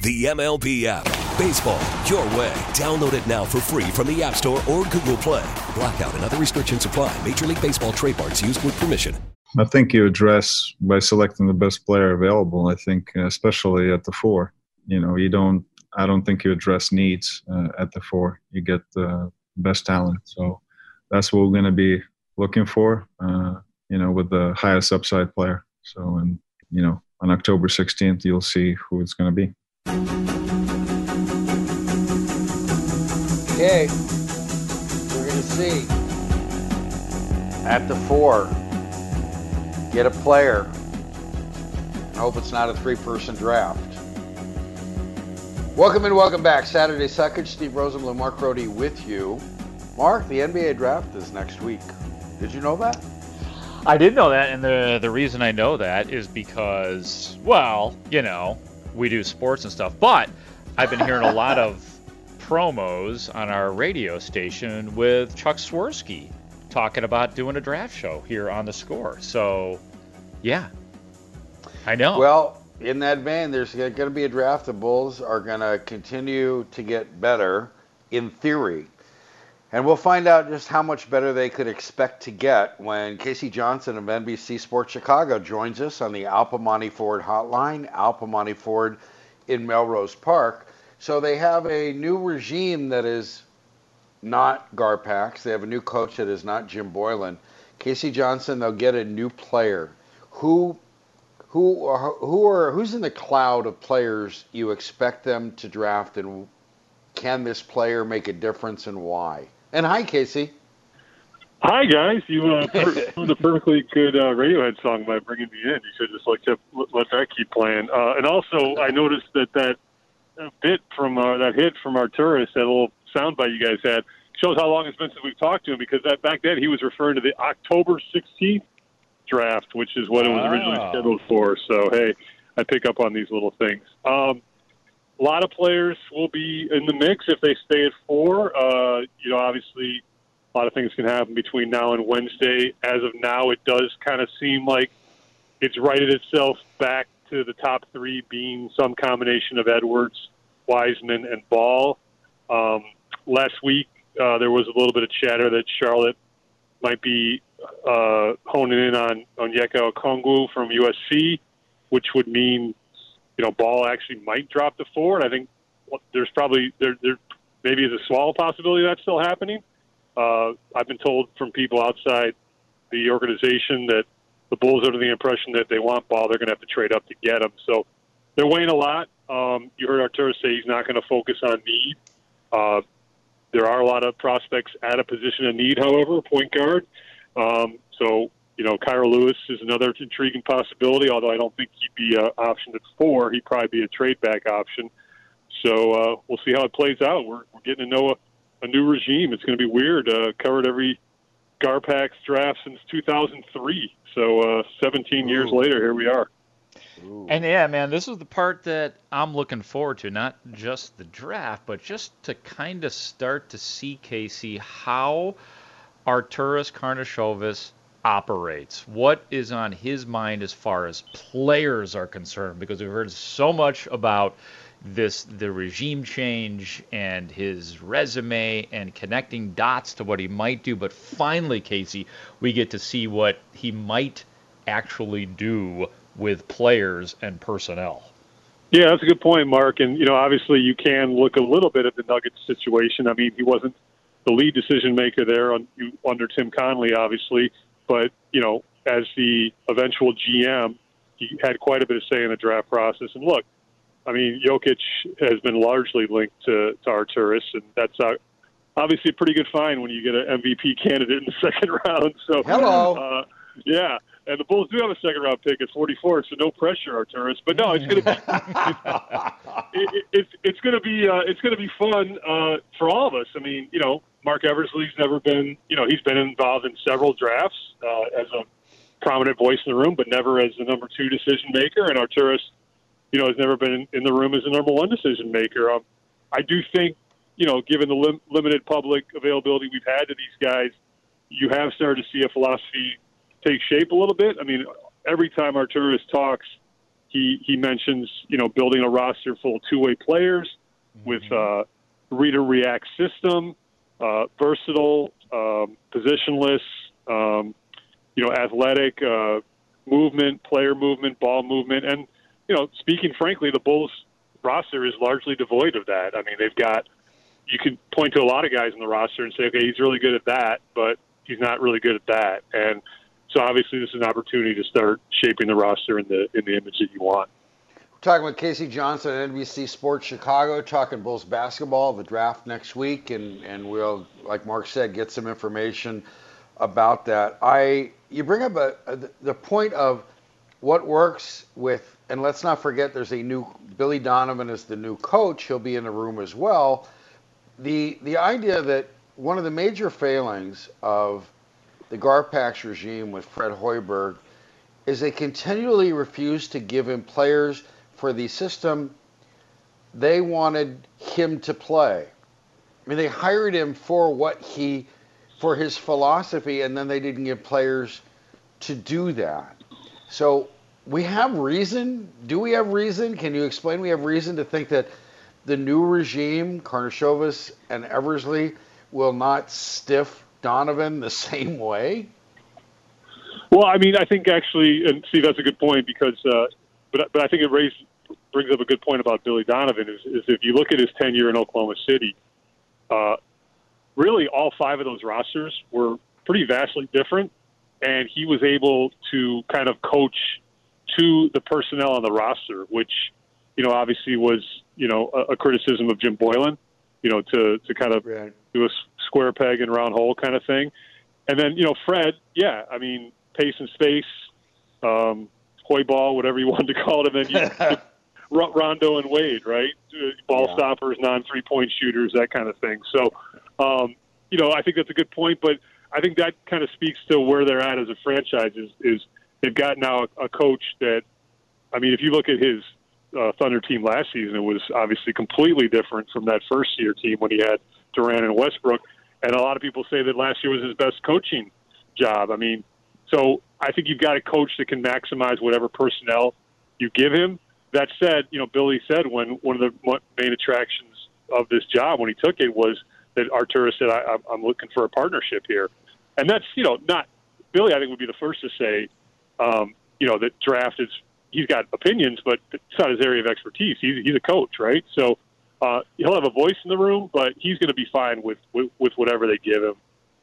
The MLB app. Baseball, your way. Download it now for free from the App Store or Google Play. Blackout and other restrictions apply. Major League Baseball trademarks used with permission. I think you address by selecting the best player available. I think, uh, especially at the four, you know, you don't. I don't think you address needs uh, at the four. You get the best talent. So that's what we're going to be looking for. Uh, you know, with the highest upside player. So, and you know, on October 16th, you'll see who it's going to be. Okay, we're going to see at the four, get a player. I hope it's not a three person draft. Welcome and welcome back. Saturday Suckage, Steve Rosenbloom, Mark Grote with you. Mark, the NBA draft is next week. Did you know that? I did know that, and the the reason I know that is because, well, you know, we do sports and stuff, but I've been hearing a lot of promos on our radio station with Chuck Swirsky talking about doing a draft show here on the score. So, yeah, I know. Well, in that vein, there's going to be a draft. The Bulls are going to continue to get better, in theory. And we'll find out just how much better they could expect to get when K.C. Johnson of NBC Sports Chicago joins us on the Al Piemonte Ford hotline. Al Piemonte Ford in Melrose Park. So they have a new regime that is not Garpax. They have a new coach that is not Jim Boylen. K.C. Johnson, they'll get a new player. Who, who, are, who are who's in the cloud of players you expect them to draft, and can this player make a difference, and why? And hi, Casey. Hi guys, you uh, per- a perfectly good uh, Radiohead song by bringing me in. You should just like to let that keep playing. Uh, and also, I noticed that that bit from uh, that hit from Arturas, that little soundbite you guys had, shows how long it's been since we've talked to him. Because that back then he was referring to the October 16th draft, which is what it was originally scheduled for. So hey, I pick up on these little things. Um, a lot of players will be in the mix if they stay at four. Uh, you know, obviously, a lot of things can happen between now and Wednesday. As of now, it does kind of seem like it's righted itself back to the top three being some combination of Edwards, Wiseman, and Ball. Um, last week, uh, there was a little bit of chatter that Charlotte might be uh, honing in on on Onyeka Okongwu from USC, which would mean you know, Ball actually might drop to four, and I think there's probably there there maybe is a small possibility that's still happening. Uh, I've been told from people outside the organization that the Bulls are under the impression that they want Ball, they're going to have to trade up to get him. So they're weighing a lot. Um, you heard Arturas say he's not going to focus on need. Uh, there are a lot of prospects at a position of need, however, point guard. Um, so you know, Kira Lewis is another intriguing possibility, although I don't think he'd be an option at four. He'd probably be a trade back option. So uh, we'll see how it plays out. We're, we're getting to know a, a new regime. It's going to be weird. Uh, covered every Garpax draft since 2003. So uh, 17 Ooh. years later, here we are. Ooh. And yeah, man, this is the part that I'm looking forward to. Not just the draft, but just to kind of start to see K.C. how Arturas Karnisovas operates. What is on his mind as far as players are concerned? Because we've heard so much about this the regime change and his resume and connecting dots to what he might do. But finally, K.C., we get to see what he might actually do with players and personnel. Yeah, that's a good point, Mark. And you know, obviously, you can look a little bit at the Nuggets situation. I mean, he wasn't the lead decision maker there on, under Tim Connelly, obviously, but you know, as the eventual GM, he had quite a bit of say in the draft process. And look, I mean, Jokic has been largely linked to, to Arturas, and that's uh, obviously a pretty good find when you get an MVP candidate in the second round. So, hello, uh, yeah. And the Bulls do have a second round pick at 44, so no pressure, Arturas. But no, it's going to be it, it, it's it's going to be uh, it's going to be fun uh, for all of us. I mean, you know, Marc Eversley's never been you know he's been involved in several drafts uh, as a prominent voice in the room, but never as the number two decision maker. And Arturas, you know, has never been in the room as the number one decision maker. Um, I do think, you know, given the lim- limited public availability we've had to these guys, you have started to see a philosophy take shape a little bit. I mean, every time Arturas talks, he he mentions you know building a roster full of two way players mm-hmm. with uh, reader react system, uh, versatile, um, positionless, um, you know, athletic uh, movement, player movement, ball movement, and you know, speaking frankly, the Bulls roster is largely devoid of that. I mean, they've got you can point to a lot of guys in the roster and say, okay, he's really good at that, but he's not really good at that, and so obviously, this is an opportunity to start shaping the roster in the in the image that you want. Talking with K.C. Johnson at NBC Sports Chicago, talking Bulls basketball, the draft next week, and and we'll, like Mark said, get some information about that. I you bring up a, a the point of what works with, and let's not forget, there's a new Billy Donovan is the new coach. He'll be in the room as well. The the idea that one of the major failings of the Garpax regime with Fred Hoiberg is they continually refused to give him players for the system they wanted him to play. I mean, they hired him for what he, for his philosophy, and then they didn't give players to do that. So we have reason. Do we have reason? Can you explain? We have reason to think that the new regime, Karnisovas and Eversley, will not stiff Donovan the same way? Well, I mean, I think actually, and Steve, that's a good point because, uh, but but I think it raised brings up a good point about Billy Donovan is, is if you look at his tenure in Oklahoma City, uh, really all five of those rosters were pretty vastly different, and he was able to kind of coach to the personnel on the roster, which you know obviously was you know a, a criticism of Jim Boylen, you know to to kind of right. do a square peg and round hole kind of thing. And then, you know, Fred, yeah, I mean, pace and space, um, Hoiball, whatever you wanted to call it. And then you, Rondo and Wade, right? Ball yeah. stoppers, non three point shooters, that kind of thing. So, um, you know, I think that's a good point, but I think that kind of speaks to where they're at as a franchise is, is they've got now a, a coach that, I mean, if you look at his uh, Thunder team last season, it was obviously completely different from that first year team when he had Durant and Westbrook and a lot of people say that last year was his best coaching job. I mean, so I think you've got a coach that can maximize whatever personnel you give him. That said, you know, Billy said when one of the main attractions of this job when he took it was that Arturas said, I, "I'm looking for a partnership here," and that's you know not Billy. I think would be the first to say, um, you know, that draft is he's got opinions, but it's not his area of expertise. He's he's a coach, right? So uh, he'll have a voice in the room, but he's going to be fine with, with, with whatever they give him.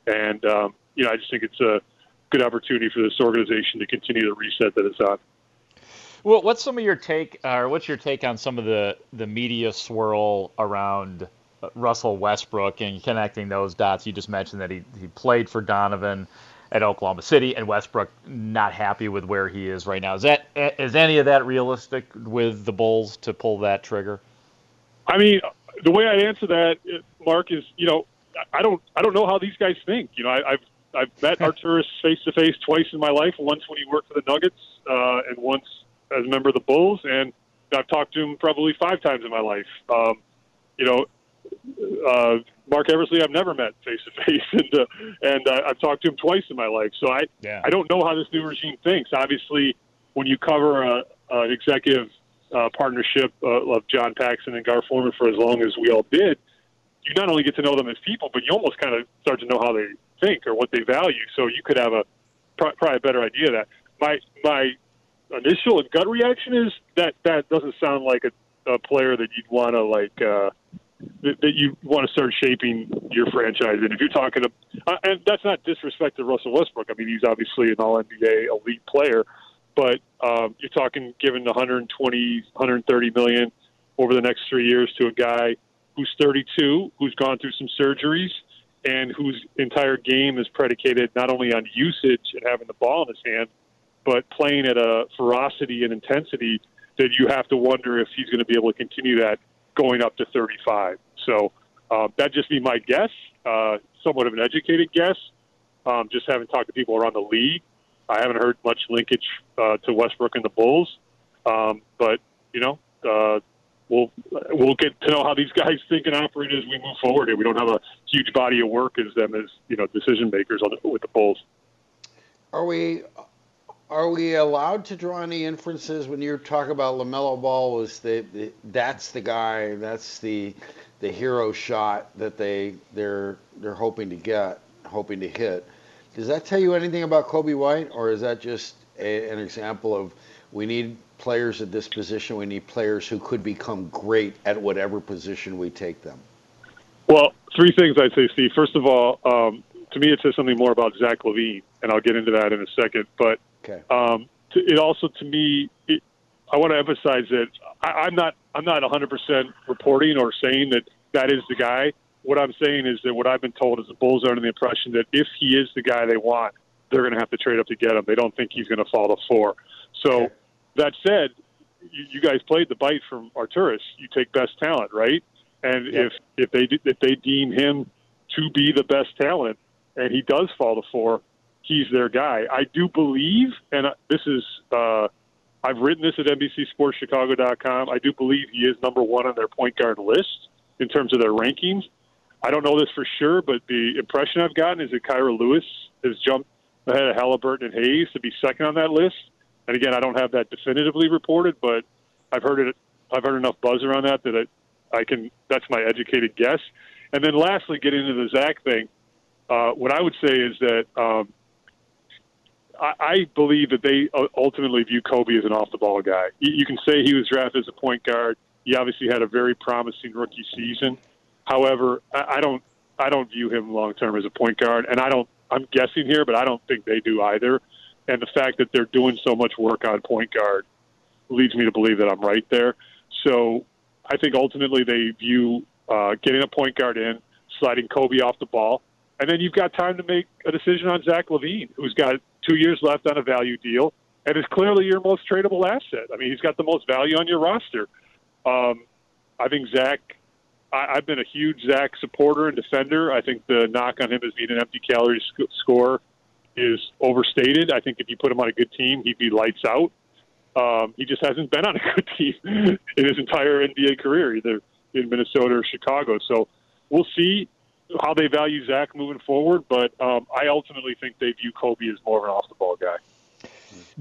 And um, you know, I just think it's a good opportunity for this organization to continue the reset that it's on. Well, what's some of your take, uh, or what's your take on some of the the media swirl around uh, Russell Westbrook and connecting those dots? You just mentioned that he he played for Donovan at Oklahoma City, and Westbrook not happy with where he is right now. Is that is any of that realistic with the Bulls to pull that trigger? I mean, the way I answer that, uh, Mark, is you know, I don't I don't know how these guys think. You know, I, I've I've met Arturas face to face twice in my life. Once when he worked for the Nuggets, uh, and once as a member of the Bulls, and I've talked to him probably five times in my life. Um, you know, uh, Marc Eversley, I've never met face to face, and uh, and uh, I've talked to him twice in my life. So I yeah. I don't know how this new regime thinks. Obviously, when you cover a, an executive uh, partnership uh, of John Paxson and Gar Forman for as long as we all did, you not only get to know them as people, but you almost kind of start to know how they think or what they value. So you could have a probably a better idea of that. My my initial gut reaction is that that doesn't sound like a, a player that you'd want to like uh, that, that you want to start shaping your franchise. And if you're talking to, uh, and that's not disrespect to Russell Westbrook. I mean, he's obviously an All NBA elite player, but um, you're talking giving 120, 130 million over the next three years to a guy who's 32, who's gone through some surgeries, and whose entire game is predicated not only on usage and having the ball in his hand, but playing at a ferocity and intensity that you have to wonder if he's going to be able to continue that going up to 35. So uh, that'd just be my guess, uh, somewhat of an educated guess. Um, just having talked to people around the league, I haven't heard much linkage uh, to Westbrook and the Bulls. Um, but you know, uh, we'll we'll get to know how these guys think and operate as we move forward. We don't have a huge body of work as them as you know decision makers on the, with the Bulls. Are we are we allowed to draw any inferences when you talk about LaMelo Ball? Was the, the that's the guy, that's the the hero shot that they they're they're hoping to get, hoping to hit. Does that tell you anything about Coby White, or is that just a, an example of we need players at this position, we need players who could become great at whatever position we take them? Well, three things I'd say, Steve. First of all, um, to me, it says something more about Zach LaVine, and I'll get into that in a second. But Okay. Um, to, it also, to me, it, I want to emphasize that I, I'm not I'm not 100% reporting or saying that that is the guy. What I'm saying is that what I've been told is the Bulls are under the impression that if he is the guy they want, they're going to have to trade up to get him. They don't think he's going to fall to four. So Okay. that said, you, you guys played the bite from Arturas. You take best talent, right? And Yep. if if they if they deem him to be the best talent, and he does fall to four, he's their guy. I do believe, and this is, uh, I've written this at NBCSportsChicago.com. I do believe he is number one on their point guard list in terms of their rankings. I don't know this for sure, but the impression I've gotten is that Kira Lewis has jumped ahead of Halliburton and Hayes to be second on that list. And again, I don't have that definitively reported, but I've heard it. I've heard enough buzz around that that I, I can. That's my educated guess. And then lastly, getting into the Zach thing. Uh, what I would say is that um, I, I believe that they uh, ultimately view Coby as an off-the-ball guy. You, can say he was drafted as a point guard. He obviously had a very promising rookie season. However, I, I don't I don't view him long-term as a point guard, and I don't. I'm guessing here, but I don't think they do either. And the fact that they're doing so much work on point guard leads me to believe that I'm right there. So I think ultimately they view uh, getting a point guard in, sliding Coby off the ball, and then you've got time to make a decision on Zach LaVine, who's got two years left on a value deal and is clearly your most tradable asset. I mean, he's got the most value on your roster. Um, I think Zach. I, I've been a huge Zach supporter and defender. I think the knock on him as being an empty calorie sc- score is overstated. I think if you put him on a good team, he'd be lights out. Um, he just hasn't been on a good team in his entire NBA career, either in Minnesota or Chicago. So we'll see how they value Zach moving forward. But um, I ultimately think they view Coby as more of an off the ball guy.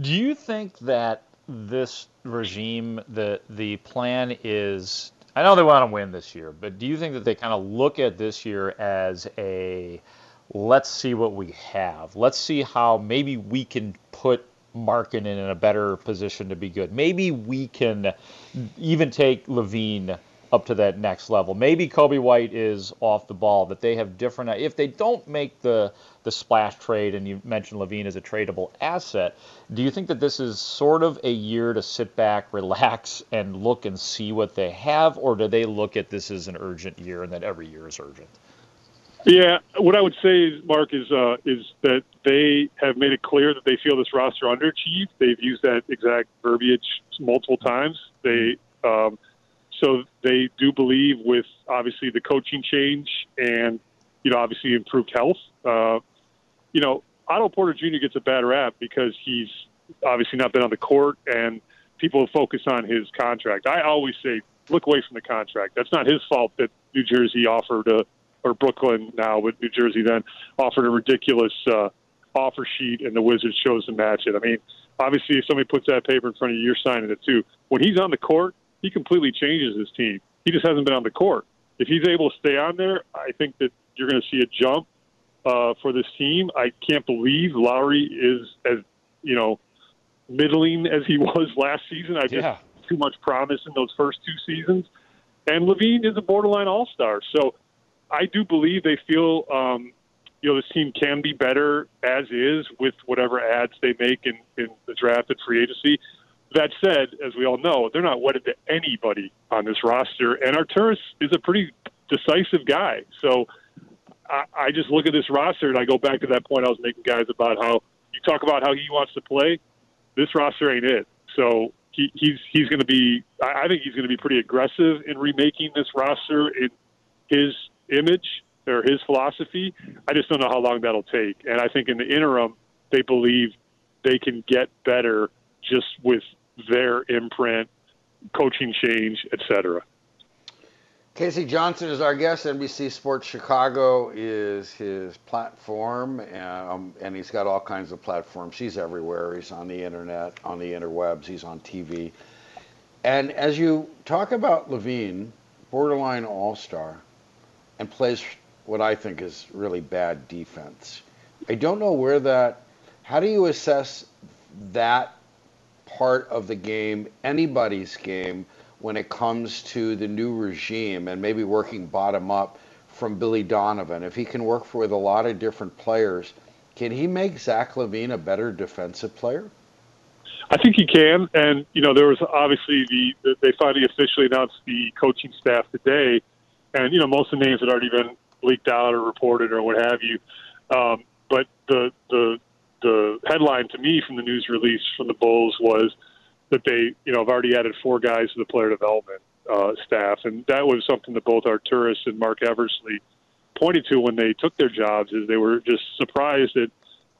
Do you think that this regime, the the plan is? I know they want to win this year, but do you think that they kind of look at this year as a let's see what we have. Let's see how maybe we can put Markkanen in a better position to be good. Maybe we can even take LaVine up to that next level. Maybe Coby White is off the ball. That they have different. If they don't make the the splash trade, and you mentioned LaVine as a tradable asset, do you think that this is sort of a year to sit back, relax, and look and see what they have, or do they look at this as an urgent year and that every year is urgent? Yeah, what I would say, Mark, is uh, is that they have made it clear that they feel this roster underachieved. They've used that exact verbiage multiple times. They um, so they do believe with obviously the coaching change and you know obviously improved health. Uh, you know, Otto Porter Jr. gets a bad rap because he's obviously not been on the court and people focus on his contract. I always say look away from the contract. That's not his fault that New Jersey offered a or Brooklyn now with New Jersey then offered a ridiculous uh, offer sheet and the Wizards chose to match it. I mean, obviously if somebody puts that paper in front of you, you're signing it too. When he's on the court, he completely changes his team. He just hasn't been on the court. If he's able to stay on there, I think that you're going to see a jump uh, for this team. I can't believe Lauri is as you know middling as he was last season. I just Yeah. too much promise in those first two seasons. And LaVine is a borderline all star. So I do believe they feel um, you know this team can be better as is with whatever ads they make in, in the draft and free agency. That said, as we all know, they're not wedded to anybody on this roster, and Arturas is a pretty decisive guy. So I, I just look at this roster and I go back to that point I was making, guys, about how you talk about how he wants to play. This roster ain't it. So he, he's he's going to be. I I think he's going to be pretty aggressive in remaking this roster in his image or his philosophy. I just don't know how long that'll take. And I think in the interim, they believe they can get better just with their imprint, coaching change, etc. K.C. Johnson is our guest. NBC Sports Chicago is his platform, and, um, and he's got all kinds of platforms. He's everywhere. He's on the internet, on the interwebs. He's on TV. And as you talk about LaVine, borderline all-star, and plays what I think is really bad defense. I don't know where that. How do you assess that part of the game, anybody's game, when it comes to the new regime and maybe working bottom up from Billy Donovan? If he can work with a lot of different players, can he make Zach LaVine a better defensive player? I think he can, and you know there was obviously the, the they finally officially announced the coaching staff today, and you know most of the names had already been leaked out or reported or what have you. Um, but the the the headline to me from the news release from the Bulls was that they you know have already added four guys to the player development uh, staff, and that was something that both Arturas and Marc Eversley pointed to when they took their jobs. Is they were just surprised at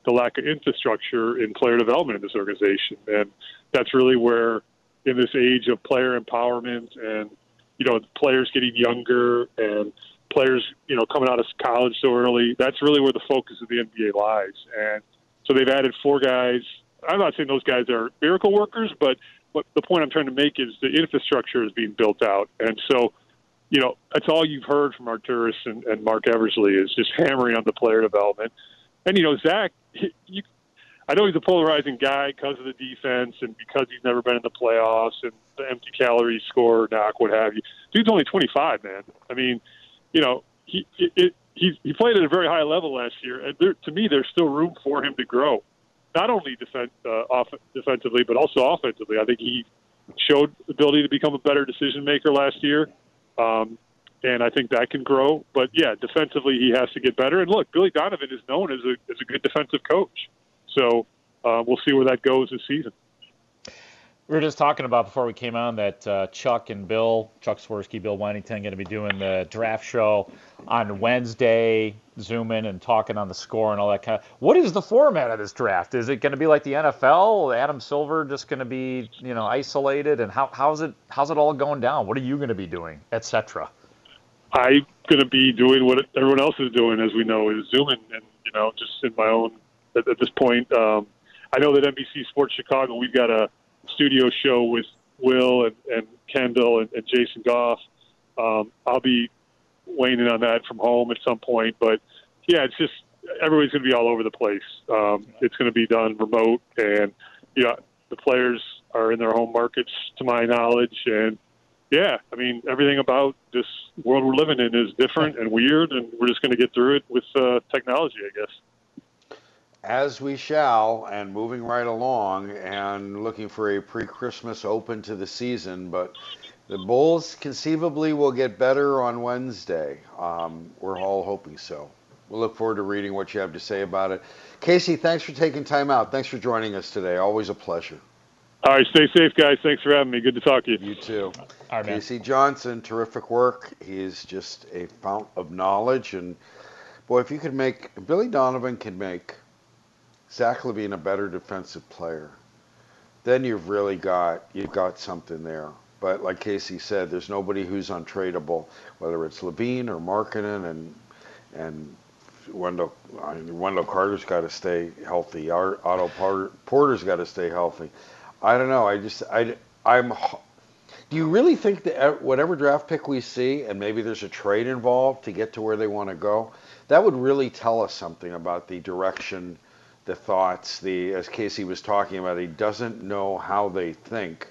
the lack of infrastructure in player development in this organization, and that's really where in this age of player empowerment and you know players getting younger and players you know coming out of college so early that's really where the focus of the NBA lies and so they've added four guys I'm not saying those guys are miracle workers but what the point I'm trying to make is the infrastructure is being built out and so you know that's all you've heard from Arturas and, and Marc Eversley is just hammering on the player development and you know Zach you I know he's a polarizing guy because of the defense and because he's never been in the playoffs and the empty calorie score knock, what have you. Dude's only 25, man. I mean, you know, he it, it, he played at a very high level last year, and there, to me, there's still room for him to grow, not only defense, uh, off, defensively but also offensively. I think he showed ability to become a better decision maker last year. Um, and I think that can grow. But yeah, defensively he has to get better. And look, Billy Donovan is known as a as a good defensive coach. So uh, we'll see where that goes this season. We were just talking about before we came on that uh, Chuck and Bill, Chuck Swirsky, Bill Wennington, going to be doing the draft show on Wednesday, zooming and talking on the score and all that kind of. What is the format of this draft? Is it going to be like the NFL? Adam Silver just going to be, you know, isolated, and how how's it how's it all going down? What are you going to be doing, etc. I'm going to be doing what everyone else is doing, as we know, is zooming, and you know, just in my own at, at this point. Um, I know that NBC Sports Chicago, we've got a studio show with Will and, and Kendall and, and Jason Goff. Um, I'll be weighing in on that from home at some point, but yeah, it's just everybody's going to be all over the place. Um, it's going to be done remote, and yeah, the players are in their home markets, to my knowledge, and yeah, I mean everything about this world we're living in is different and weird, and we're just going to get through it with uh, technology, I guess. As we shall, and moving right along, and looking for a pre-Christmas open to the season, but the Bulls conceivably will get better on Wednesday. Um, we're all hoping so. We'll look forward to reading what you have to say about it. K.C., thanks for taking time out. Thanks for joining us today. Always a pleasure. All right, stay safe, guys. Thanks for having me. Good to talk to you. You too. All right, man. K.C. Johnson, terrific work. He's just a fount of knowledge. And boy, if you could make Billy Donovan can make Zach LaVine a better defensive player, then you've really got you've got something there. But like K.C. said, there's nobody who's untradeable, whether it's LaVine or Markkanen and and Wendell I mean, Wendell Carter's got to stay healthy. Our Otto Porter, Porter's got to stay healthy. I don't know. I just I I'm. Do you really think that whatever draft pick we see, and maybe there's a trade involved to get to where they want to go, that would really tell us something about the direction the thoughts. The as K.C. was talking about, he doesn't know how they think.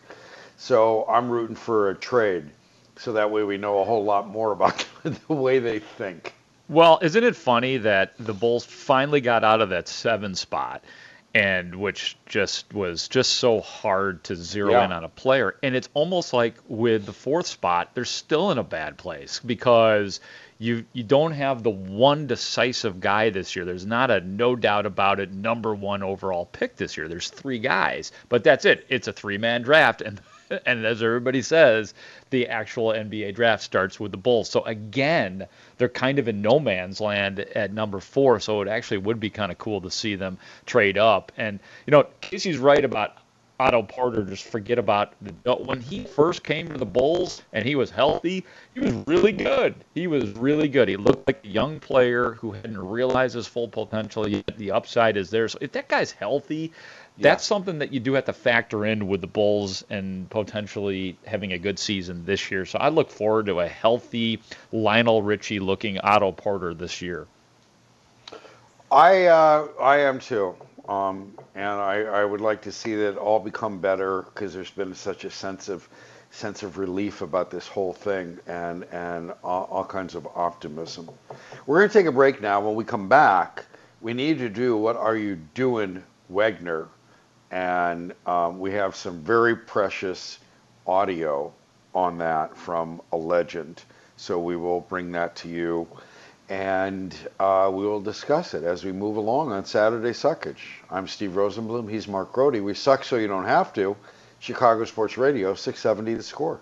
So I'm rooting for a trade, so that way we know a whole lot more about the way they think. Well, isn't it funny that the Bulls finally got out of that seven spot? and which just was just so hard to zero yeah. in on a player. And it's almost like with the fourth spot, they're still in a bad place because you you don't have the one decisive guy this year. There's not a no doubt about it number one overall pick this year. There's three guys, but that's it. It's a three man draft, and and as everybody says, the actual NBA draft starts with the Bulls. So again, they're kind of in no man's land at number four. So it actually would be kind of cool to see them trade up. And you know, K.C.'s right about Otto Porter. Just forget about the, when he first came to the Bulls and he was healthy. He was really good. He was really good. He looked like a young player who hadn't realized his full potential yet. The upside is there. So if that guy's healthy, that's something that you do have to factor in with the Bulls and potentially having a good season this year. So I look forward to a healthy Lionel Richie looking Otto Porter this year. I uh, I am too, um, and I, I would like to see that all become better because there's been such a sense of sense of relief about this whole thing and and all, all kinds of optimism. We're going to take a break now. When we come back, we need to do what are you doing, Wegner? and um, we have some very precious audio on that from a legend. So we will bring that to you, and uh, we will discuss it as we move along on Saturday Suckage. I'm Steve Rosenbloom. He's Mark Grote. We suck so you don't have to. Chicago Sports Radio, 670 The Score.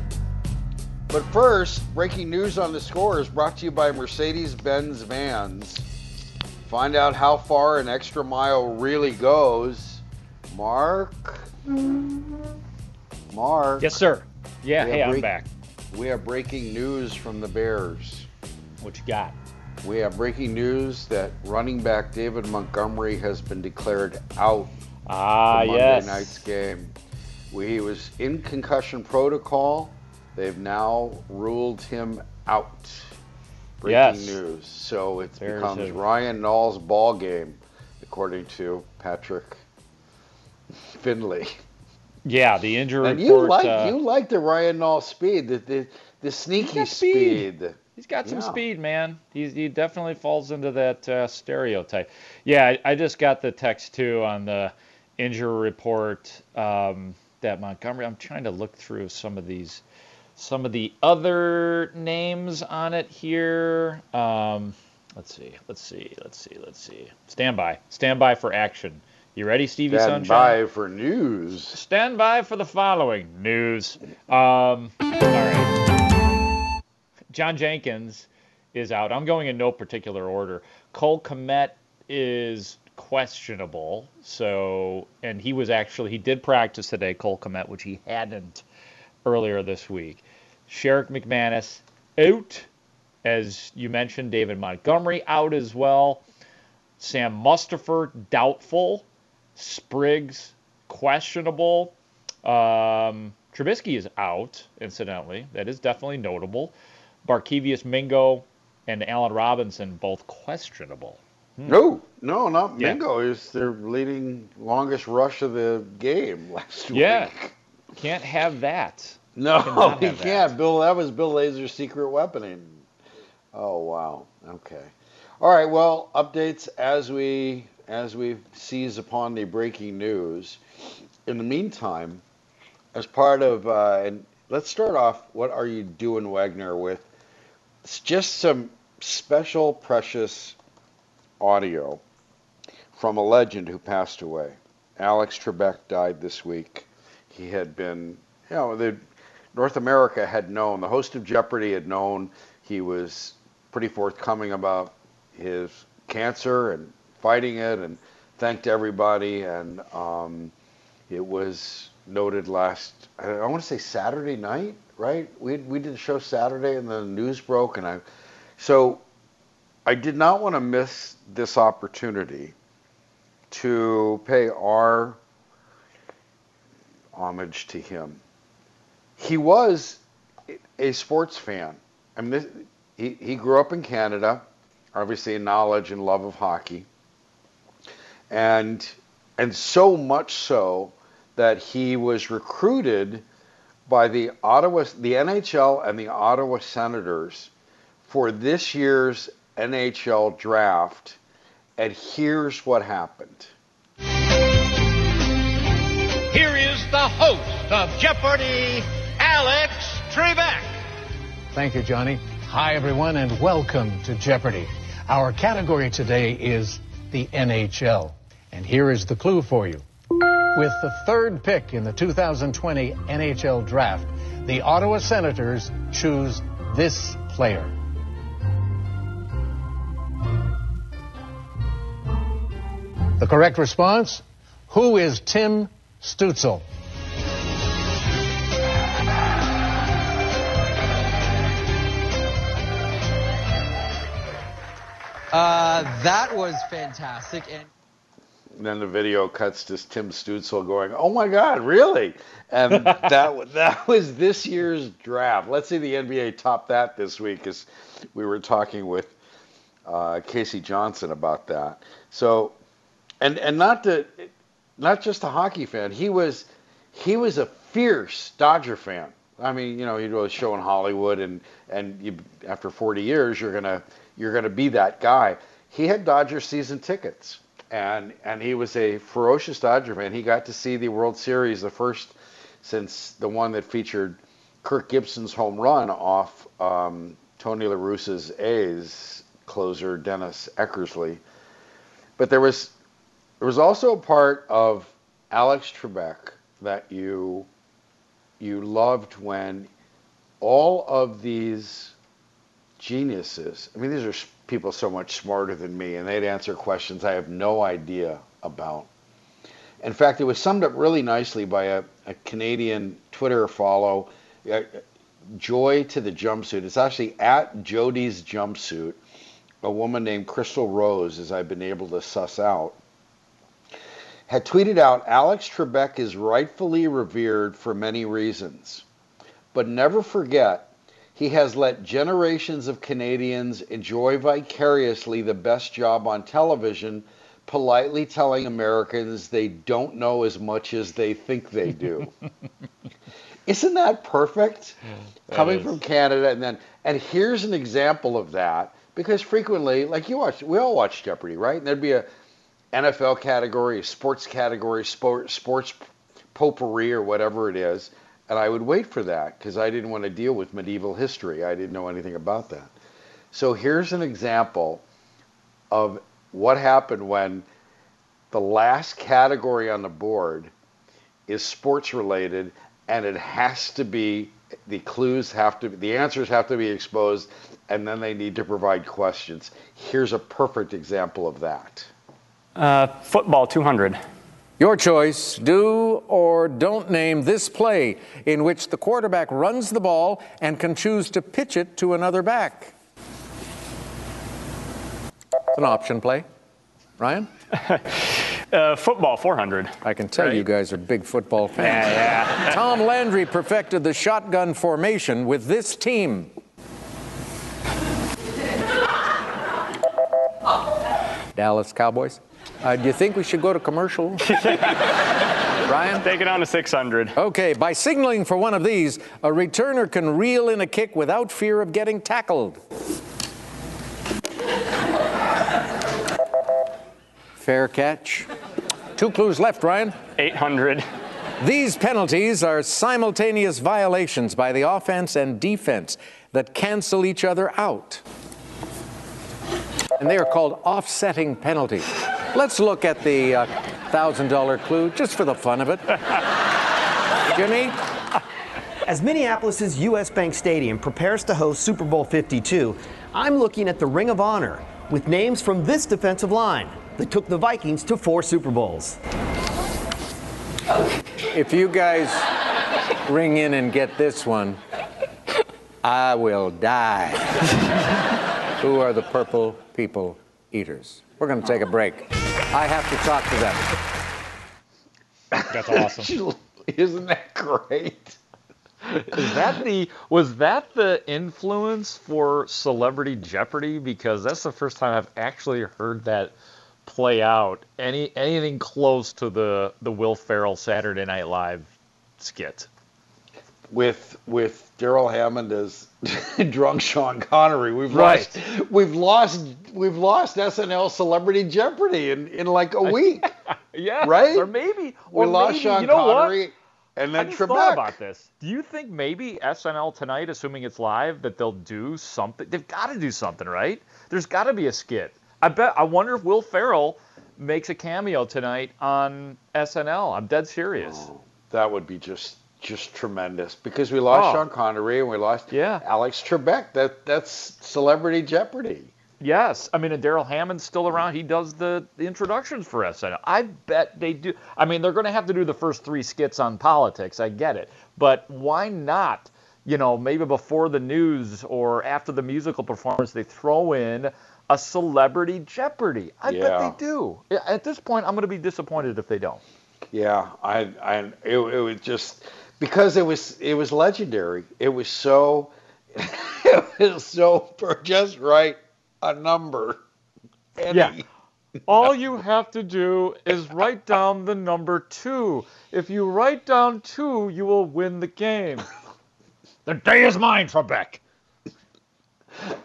But first, breaking news on the score is brought to you by Mercedes Benz Vans. Find out how far an extra mile really goes. Mark? Mark? Yes, sir. Yeah, hey, have I'm back. We have breaking news from the Bears. What you got? We have breaking news that running back David Montgomery has been declared out Ah, for Monday yes. night's game. he was in concussion protocol. They've now ruled him out. Breaking Yes. news. So it becomes Ryan Nall's ball game, according to Patrick Finley. Yeah, the injury And you like uh, you like the Ryan Nall speed, the the, the sneaky speed. speed. He's got some Yeah. speed, man. He's, he definitely falls into that uh, stereotype. Yeah, I, I just got the text too on the injury report um, that Montgomery. I'm trying to look through some of these, some of the other names on it here. Um, let's see, let's see, let's see, let's see. Stand by, stand by for action. You ready, Stevie Stand Sunshine? by for news. Stand by for the following news. Um, all right. John Jenkins is out. I'm going in no particular order. Cole Kmet is questionable. So, and he was actually he did practice today, Cole Kmet, which he hadn't earlier this week. Sherrick McManus out, as you mentioned. David Montgomery out as well. Sam Mustipher doubtful. Spriggs questionable. Um, Trubisky is out, incidentally. That is definitely notable. Barkevius Mingo and Allen Robinson both questionable. No, no, not Yeah. Mingo. Is their leading longest rush of the game last Yeah, week. Yeah, can't have that. No, he can't. Bill, that was Bill Lazor's secret weaponing. Oh wow. Okay. All right. Well, updates as we as we seize upon the breaking news. In the meantime, as part of uh, and let's start off. What are you doing, Wagner? With it's just some special, precious audio from a legend who passed away. Alex Trebek died this week. He had been, you know, the North America had known, the host of Jeopardy had known he was pretty forthcoming about his cancer and fighting it and thanked everybody. And um, it was noted last, I want to say Saturday night, right? We, we did a show Saturday and the news broke. And I, so I did not want to miss this opportunity to pay our homage to him. He was a sports fan. I mean, this, he, he grew up in Canada, obviously in knowledge and love of hockey, and and so much so that he was recruited by the Ottawa, the NHL, and the Ottawa Senators for this year's NHL draft. And here's what happened. Here is the host of Jeopardy, Alex Trebek. Thank you, Johnny. Hi, everyone, and welcome to Jeopardy. Our category today is the NHL. And here is the clue for you. With the third pick in the 2020 NHL Draft, the Ottawa Senators choose this player. The correct response Who is Tim Stützle? Uh, that was fantastic. And then the video cuts to Tim Stützle going, "Oh my God, really?" And that that was this year's draft. Let's see the NBA top that this week, as we were talking with uh, K.C. Johnson about that. So, and and not to not just a hockey fan. He was he was a fierce Dodger fan. I mean, you know, he was showing Hollywood, and and you, after 40 years, you're gonna you're gonna be that guy. He had Dodger season tickets, and and he was a ferocious Dodger fan. He got to see the World Series, the first since the one that featured Kirk Gibson's home run off um, Tony La Russa's A's closer Dennis Eckersley. But there was there was also a part of Alex Trebek that you you loved when all of these geniuses. I mean, these are people so much smarter than me, and they'd answer questions I have no idea about. In fact, it was summed up really nicely by a, a Canadian Twitter follow, uh, Joy to the Jumpsuit. It's actually at Jody's Jumpsuit, a woman named Crystal Rose, as I've been able to suss out, had tweeted out Alex Trebek is rightfully revered for many reasons. But never forget, he has let generations of Canadians enjoy vicariously the best job on television, politely telling Americans they don't know as much as they think they do. Isn't that perfect? That Coming is. from Canada and then and here's an example of that because frequently like you watch we all watch Jeopardy, right? And there'd be a NFL category, a sports category, sport, sports potpourri or whatever it is, and I would wait for that because I didn't want to deal with medieval history. I didn't know anything about that. So here's an example of what happened when the last category on the board is sports related and it has to be the clues have to the answers have to be exposed and then they need to provide questions. Here's a perfect example of that. Uh, football 200. Your choice do or don't name this play in which the quarterback runs the ball and can choose to pitch it to another back. It's an option play. Ryan? Uh, football 400. I can tell you guys are big football fans. Yeah, yeah. Tom Landry perfected the shotgun formation with this team. Dallas Cowboys. Uh, do you think we should go to commercial? Ryan? Take it on to 600. Okay, by signaling for one of these, a returner can reel in a kick without fear of getting tackled. Fair catch. Two clues left, Ryan. 800. These penalties are simultaneous violations by the offense and defense that cancel each other out. And they are called offsetting penalties. Let's look at the uh, $1,000 clue just for the fun of it. Jimmy? As Minneapolis' U.S. Bank Stadium prepares to host Super Bowl 52, I'm looking at the Ring of Honor with names from this defensive line that took the Vikings to four Super Bowls. If you guys ring in and get this one, I will die. Who are the purple people eaters? We're going to take a break. I have to talk to them. That's awesome. Isn't that great? Is that the was that the influence for Celebrity Jeopardy? Because that's the first time I've actually heard that play out. Any anything close to the the Will Ferrell Saturday Night Live skit. With with Darrell Hammond as drunk Sean Connery, we've Right. lost we've lost we've lost SNL Celebrity Jeopardy in, in like a week. Yeah, Right? Or maybe we or lost maybe, Sean you know Connery What? and I then just Trebek. thought about this. Do you think maybe SNL tonight, assuming it's live, that they'll do something? They've got to do something, right? There's got to be a skit. I bet. I wonder if Will Ferrell makes a cameo tonight on SNL. I'm dead serious. Oh, that would be just just tremendous because we lost Oh. Sean Connery and we lost Yeah. Alex Trebek. That that's Celebrity Jeopardy. Yes, I mean, and Darrell Hammond's still around. He does the, the introductions for SNL. I bet they do. I mean, they're going to have to do the first three skits on politics. I get it, but why not? You know, maybe before the news or after the musical performance, they throw in a celebrity Jeopardy. I Yeah. bet they do. At this point, I'm going to be disappointed if they don't. Yeah, I, I, it, it was just because it was, it was legendary. It was so, it was so for just right a number. Any- Yeah. All you have to do is write down the number two. If you write down two, you will win the game. The day is mine, Trebek.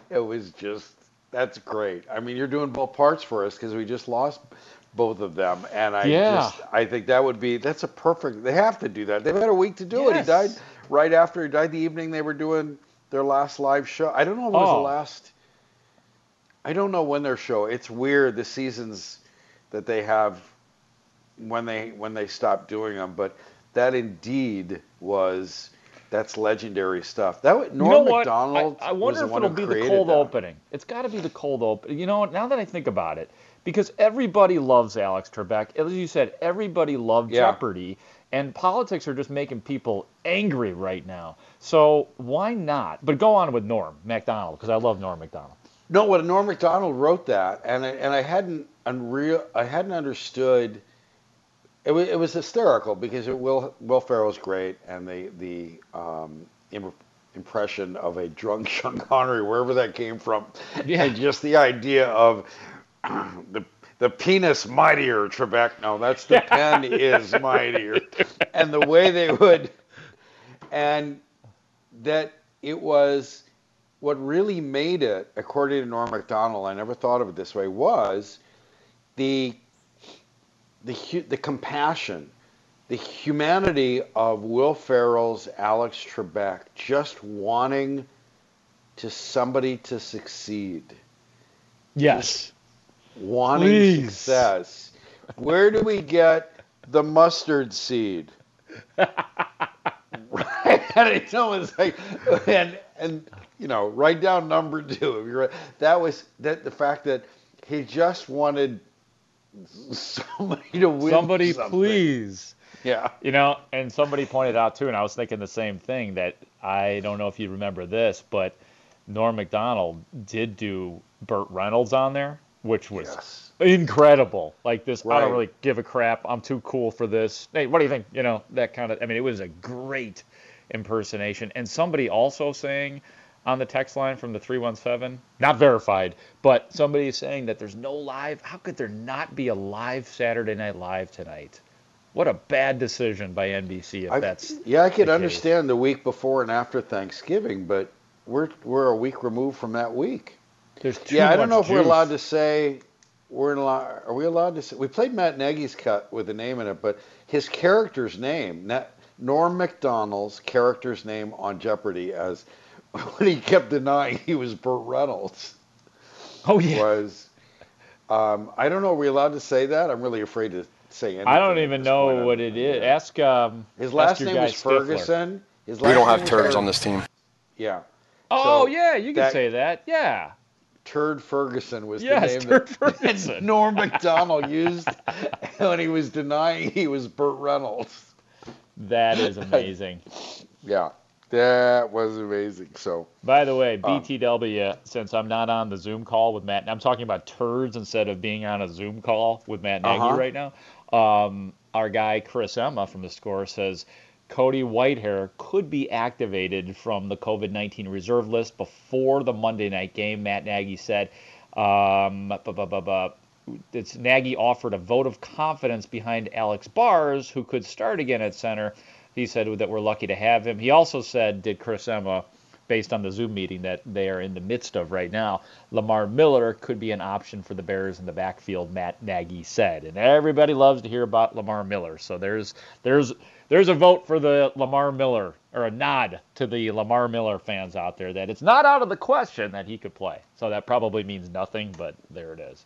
It was just, that's great. I mean, you're doing both parts for us because we just lost both of them, and I Yeah. just, I think that would be, that's a perfect. They have to do that. They've had a week to do it. He died right after he died. The evening they were doing their last live show. I don't know if it was Oh. the last. I don't know when their show. It's weird the seasons that they have when they when they stop doing them, but that indeed was that's legendary stuff. That would Norm you know? Macdonald I, I wonder if it'll be the cold that. opening. It's got to be the cold open. You know, now that I think about it, because everybody loves Alex Trebek. As you said, everybody loved Yeah. Jeopardy, and politics are just making people angry right now. So why not? But go on with Norm Macdonald because I love Norm Macdonald. No, what Norm Macdonald wrote that, and I, and I hadn't unreal, I hadn't understood It was, it was hysterical because it, Will Will Ferrell's great, and the the um, im- impression of a drunk Sean Connery, wherever that came from, Yeah. and just the idea of the the penis mightier Trebek. No, that's the pen is mightier, and the way they would, and that it was what really made it, according to Norm Macdonald, I never thought of it this way, was the the the compassion, the humanity of Will Ferrell's Alex Trebek just wanting to somebody to succeed, Yes. Wanting Please. success. Where do we get the mustard seed? right? And it's almost like, and and you know, write down number two. If you're right. That was that the fact that he just wanted somebody to win. Somebody, something. please. Yeah. You know, and somebody pointed out too, and I was thinking the same thing that I don't know if you remember this, but Norm Macdonald did do Burt Reynolds on there, which was incredible. Like this, I don't really give a crap. I'm too cool for this. Hey, what do you think? You know, that kind of. I mean, it was a great impersonation. And somebody also saying on the text line from the 317, not verified, but somebody is saying that there's no live. How could there not be a live Saturday Night Live tonight? What a bad decision by NBC if I- that's yeah, I could understand the week before and after Thanksgiving, but we're we're a week removed from that week. There's too yeah, I don't much know if we're allowed to say we're in allow, are we allowed to say we played Matt Nagy's cut with a name in it, but his character's name, Norm Macdonald's character's name on Jeopardy as when he kept denying he was Burt Reynolds. Oh yeah. Was um, I don't know. Are we allowed to say that? I'm really afraid to say anything. I don't even know point. what it is. Ask um. His ask last your name guy was Stifler. Ferguson. His We don't have name turds on this team. Yeah. Oh So yeah, you can that- say that. Yeah. Turd Ferguson was Yes, the name Turd that, Ferguson. Norm Macdonald used when he was denying he was Burt Reynolds. That is amazing. Yeah, that was amazing. So By the way, Um, BTW, since I'm not on the Zoom call with Matt, I'm talking about turds instead of being on a Zoom call with Matt Nagy Uh-huh. right now. Um, our guy Chris Emma from the score says Cody Whitehair could be activated from the COVID 19 reserve list before the Monday night game. Matt Nagy said. Um, bu- bu- bu- it's Nagy offered a vote of confidence behind Alex Bars, who could start again at center. He said that we're lucky to have him. He also said, did Chris Emma, based on the Zoom meeting that they are in the midst of right now, Lamar Miller could be an option for the Bears in the backfield. Matt Nagy said, and everybody loves to hear about Lamar Miller. So there's there's there's a vote for the Lamar Miller or a nod to the Lamar Miller fans out there that it's not out of the question that he could play. So that probably means nothing, but there it is.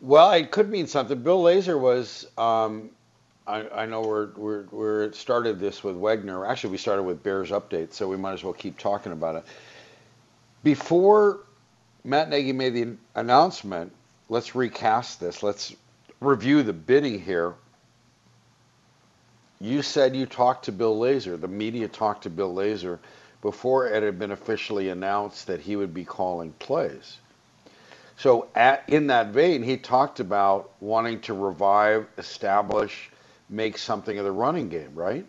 Well, it could mean something. Bill Lazor was. Um, I, I know we're, we're we're started this with Wagner. Actually, we started with Bears update, so we might as well keep talking about it. Before Matt Nagy made the announcement, let's recast this. Let's review the bidding here. You said you talked to Bill Lazor. The media talked to Bill Lazor before it had been officially announced that he would be calling plays. So, at, in that vein, he talked about wanting to revive, establish, make something of the running game, right?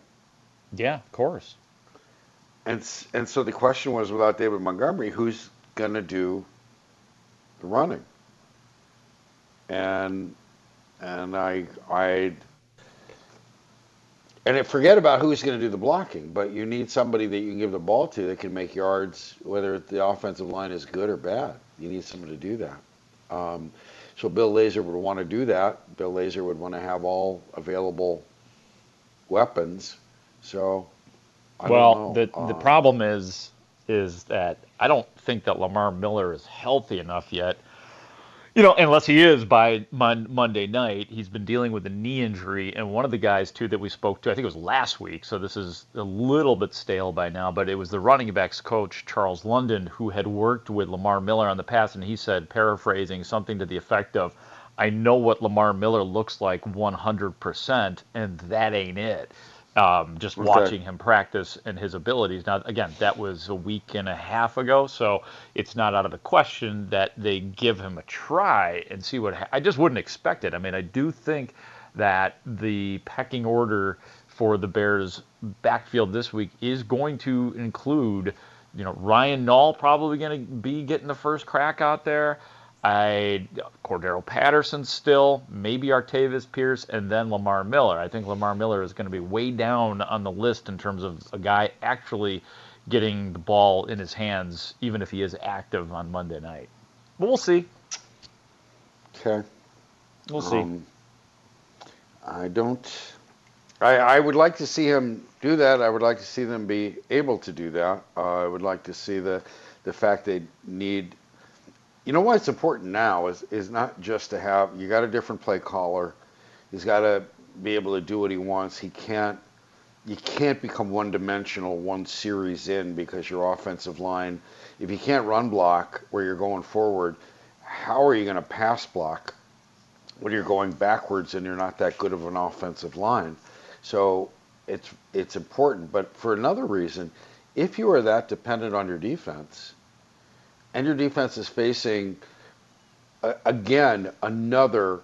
Yeah, of course. And and so the question was, without David Montgomery, who's going to do the running? And and I I and it- forget about who's going to do the blocking, but you need somebody that you can give the ball to that can make yards, whether the offensive line is good or bad. You need someone to do that. Um, so Bill Lazor would want to do that. Bill Lazor would want to have all available weapons. So I don't well, the the Uh, problem is is that I don't think that Lamar Miller is healthy enough yet. You know, unless he is by mon- Monday night, he's been dealing with a knee injury, and one of the guys too that we spoke to, I think it was last week, so this is a little bit stale by now, but it was the running backs coach Charles London who had worked with Lamar Miller on the past, and he said, paraphrasing something to the effect of, "I know what Lamar Miller looks like 100%, and that ain't it." Um, just Okay. watching him practice and his abilities. Now, again, that was a week and a half ago, so it's not out of the question that they give him a try and see what. Ha- I just wouldn't expect it. I mean, I do think that the pecking order for the Bears backfield this week is going to include, you know, Ryan Nall probably going to be getting the first crack out there. I Cordarrelle Patterson still, maybe Artavis Pierce, and then Lamar Miller. I think Lamar Miller is going to be way down on the list in terms of a guy actually getting the ball in his hands, even if he is active on Monday night. But we'll see. Okay. We'll see. Um, I don't. I, I would like to see him do that. I would like to see them be able to do that. Uh, I would like to see the the fact they need. You know what's important now is is not just to have you got a different play caller. He's got to be able to do what he wants. He can't. You can't become one dimensional one series in because your offensive line. If you can't run block where you're going forward, how are you going to pass block when you're going backwards and you're not that good of an offensive line? So it's it's important. But for another reason, if you are that dependent on your defense, and your defense is facing uh, again another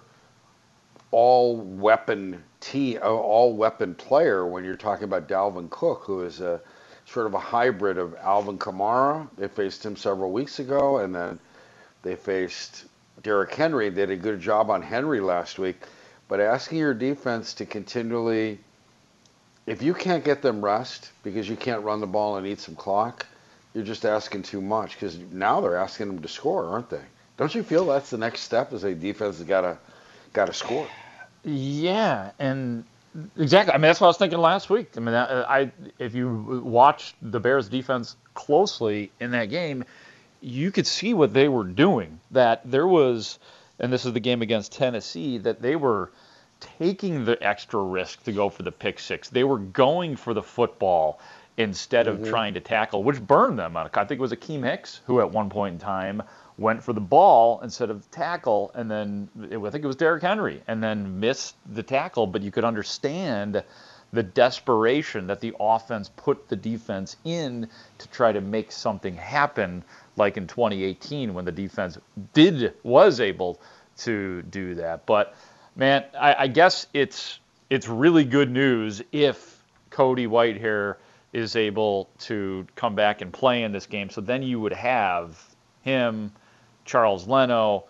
all weapon t all weapon player when you're talking about Dalvin Cook, who is a sort of a hybrid of Alvin Kamara. They faced him several weeks ago, and then they faced Derrick Henry. They did a good job on Henry last week. But asking your defense to continually if you can't get them rest because you can't run the ball and eat some clock, you're just asking too much because now they're asking them to score, aren't they? Don't you feel that's the next step as a defense got to got to score? Yeah, and exactly. I mean, that's what I was thinking last week. I mean, I if you watched the Bears defense closely in that game, you could see what they were doing. That there was, and this is the game against Tennessee, that they were taking the extra risk to go for the pick six. They were going for the football instead of mm-hmm. trying to tackle, which burned them. I think it was Akiem Hicks who, at one point in time, went for the ball instead of tackle, and then it, I think it was Derrick Henry, and then missed the tackle. But you could understand the desperation that the offense put the defense in to try to make something happen, like in 2018 when the defense did was able to do that. But man, I, I guess it's it's really good news if Cody Whitehair is able to come back and play in this game. So then you would have him, Charles Leno,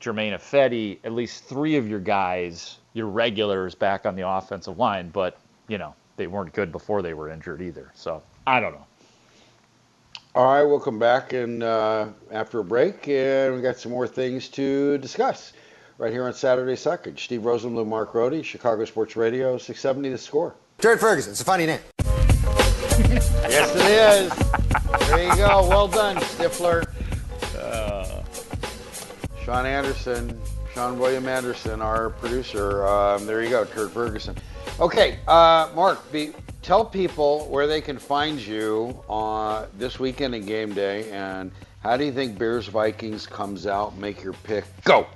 Germain Ifedi, at least three of your guys, your regulars back on the offensive line. But, you know, they weren't good before they were injured either. So I don't know. All right, we'll come back and uh, after a break, and we got some more things to discuss right here on Saturday Suckage. Steve Rosenbloom, Mark Grote, Chicago Sports Radio, 670 The Score. Jared Ferguson, it's a funny name. Yes, it is. There you go. Well done, Stifler. Uh, Sean Anderson, Sean William Anderson, our producer. Um, there you go, Kurt Ferguson. Okay, uh, Mark, be, tell people where they can find you uh, this weekend in game day, and how do you think Bears Vikings comes out? Make your pick. Go.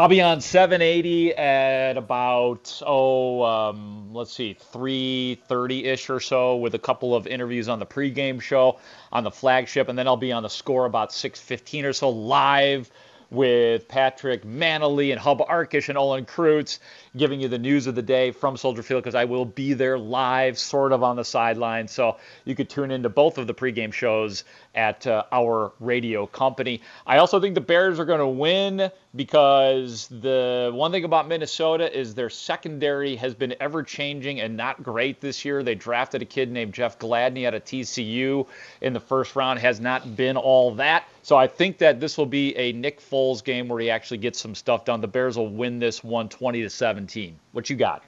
I'll be on 780 at about oh um, let's see 3:30 ish or so with a couple of interviews on the pregame show on the flagship, and then I'll be on the score about 6:15 or so live with Patrick Mannelly and Hub Arkush and Olin Kreutz giving you the news of the day from Soldier Field because I will be there live, sort of on the sideline. So you could tune into both of the pregame shows at uh, our radio company. I also think the Bears are going to win because the one thing about Minnesota is their secondary has been ever changing and not great this year. They drafted a kid named Jeff Gladney out of TCU in the first round, has not been all that. So I think that this will be a Nick Foles game where he actually gets some stuff done. The Bears will win this one 20 to 17. What you got?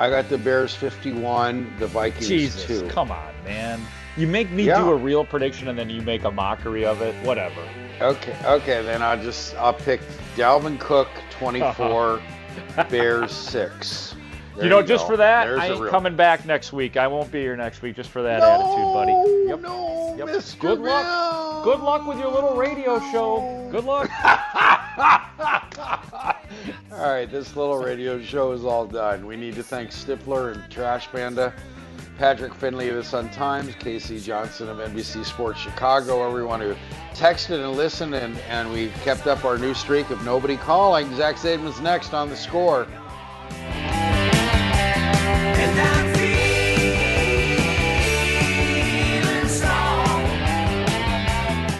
I got the Bears 51, the Vikings Jesus, 2. come on, man. You make me yeah. do a real prediction and then you make a mockery of it. Whatever. Okay, okay, then I'll just I'll pick Dalvin Cook 24, Bears 6. There you know, you just go. for that, There's I ain't real... coming back next week. I won't be here next week just for that no, attitude, buddy. Yep. No, yep. Mr. Good luck. Good luck with your little radio show. Good luck. all right, this little radio show is all done. We need to thank Stifler and Trash Panda, Patrick Finley of the Sun Times, Casey Johnson of NBC Sports Chicago, everyone who texted and listened, and, and we've kept up our new streak of nobody calling. Zach Zaidman's next on the score.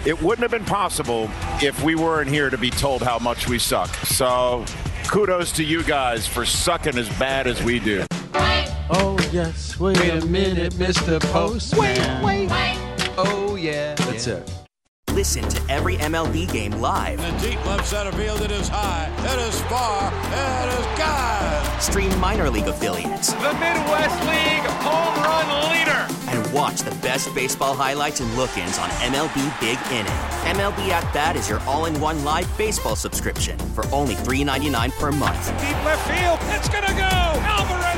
It wouldn't have been possible if we weren't here to be told how much we suck. So kudos to you guys for sucking as bad as we do. Oh, yes. Wait, a minute, Mr. Postman. Wait, wait. wait. Oh, yeah. That's it. Listen to every MLB game live. In the deep left center field, it is high, it is far, it is God. Stream minor league affiliates. The Midwest League home run leader. And watch the best baseball highlights and look ins on MLB Big Inning. MLB At Bat is your all in one live baseball subscription for only $3.99 per month. Deep left field, it's going to go. Alvarez ties the game.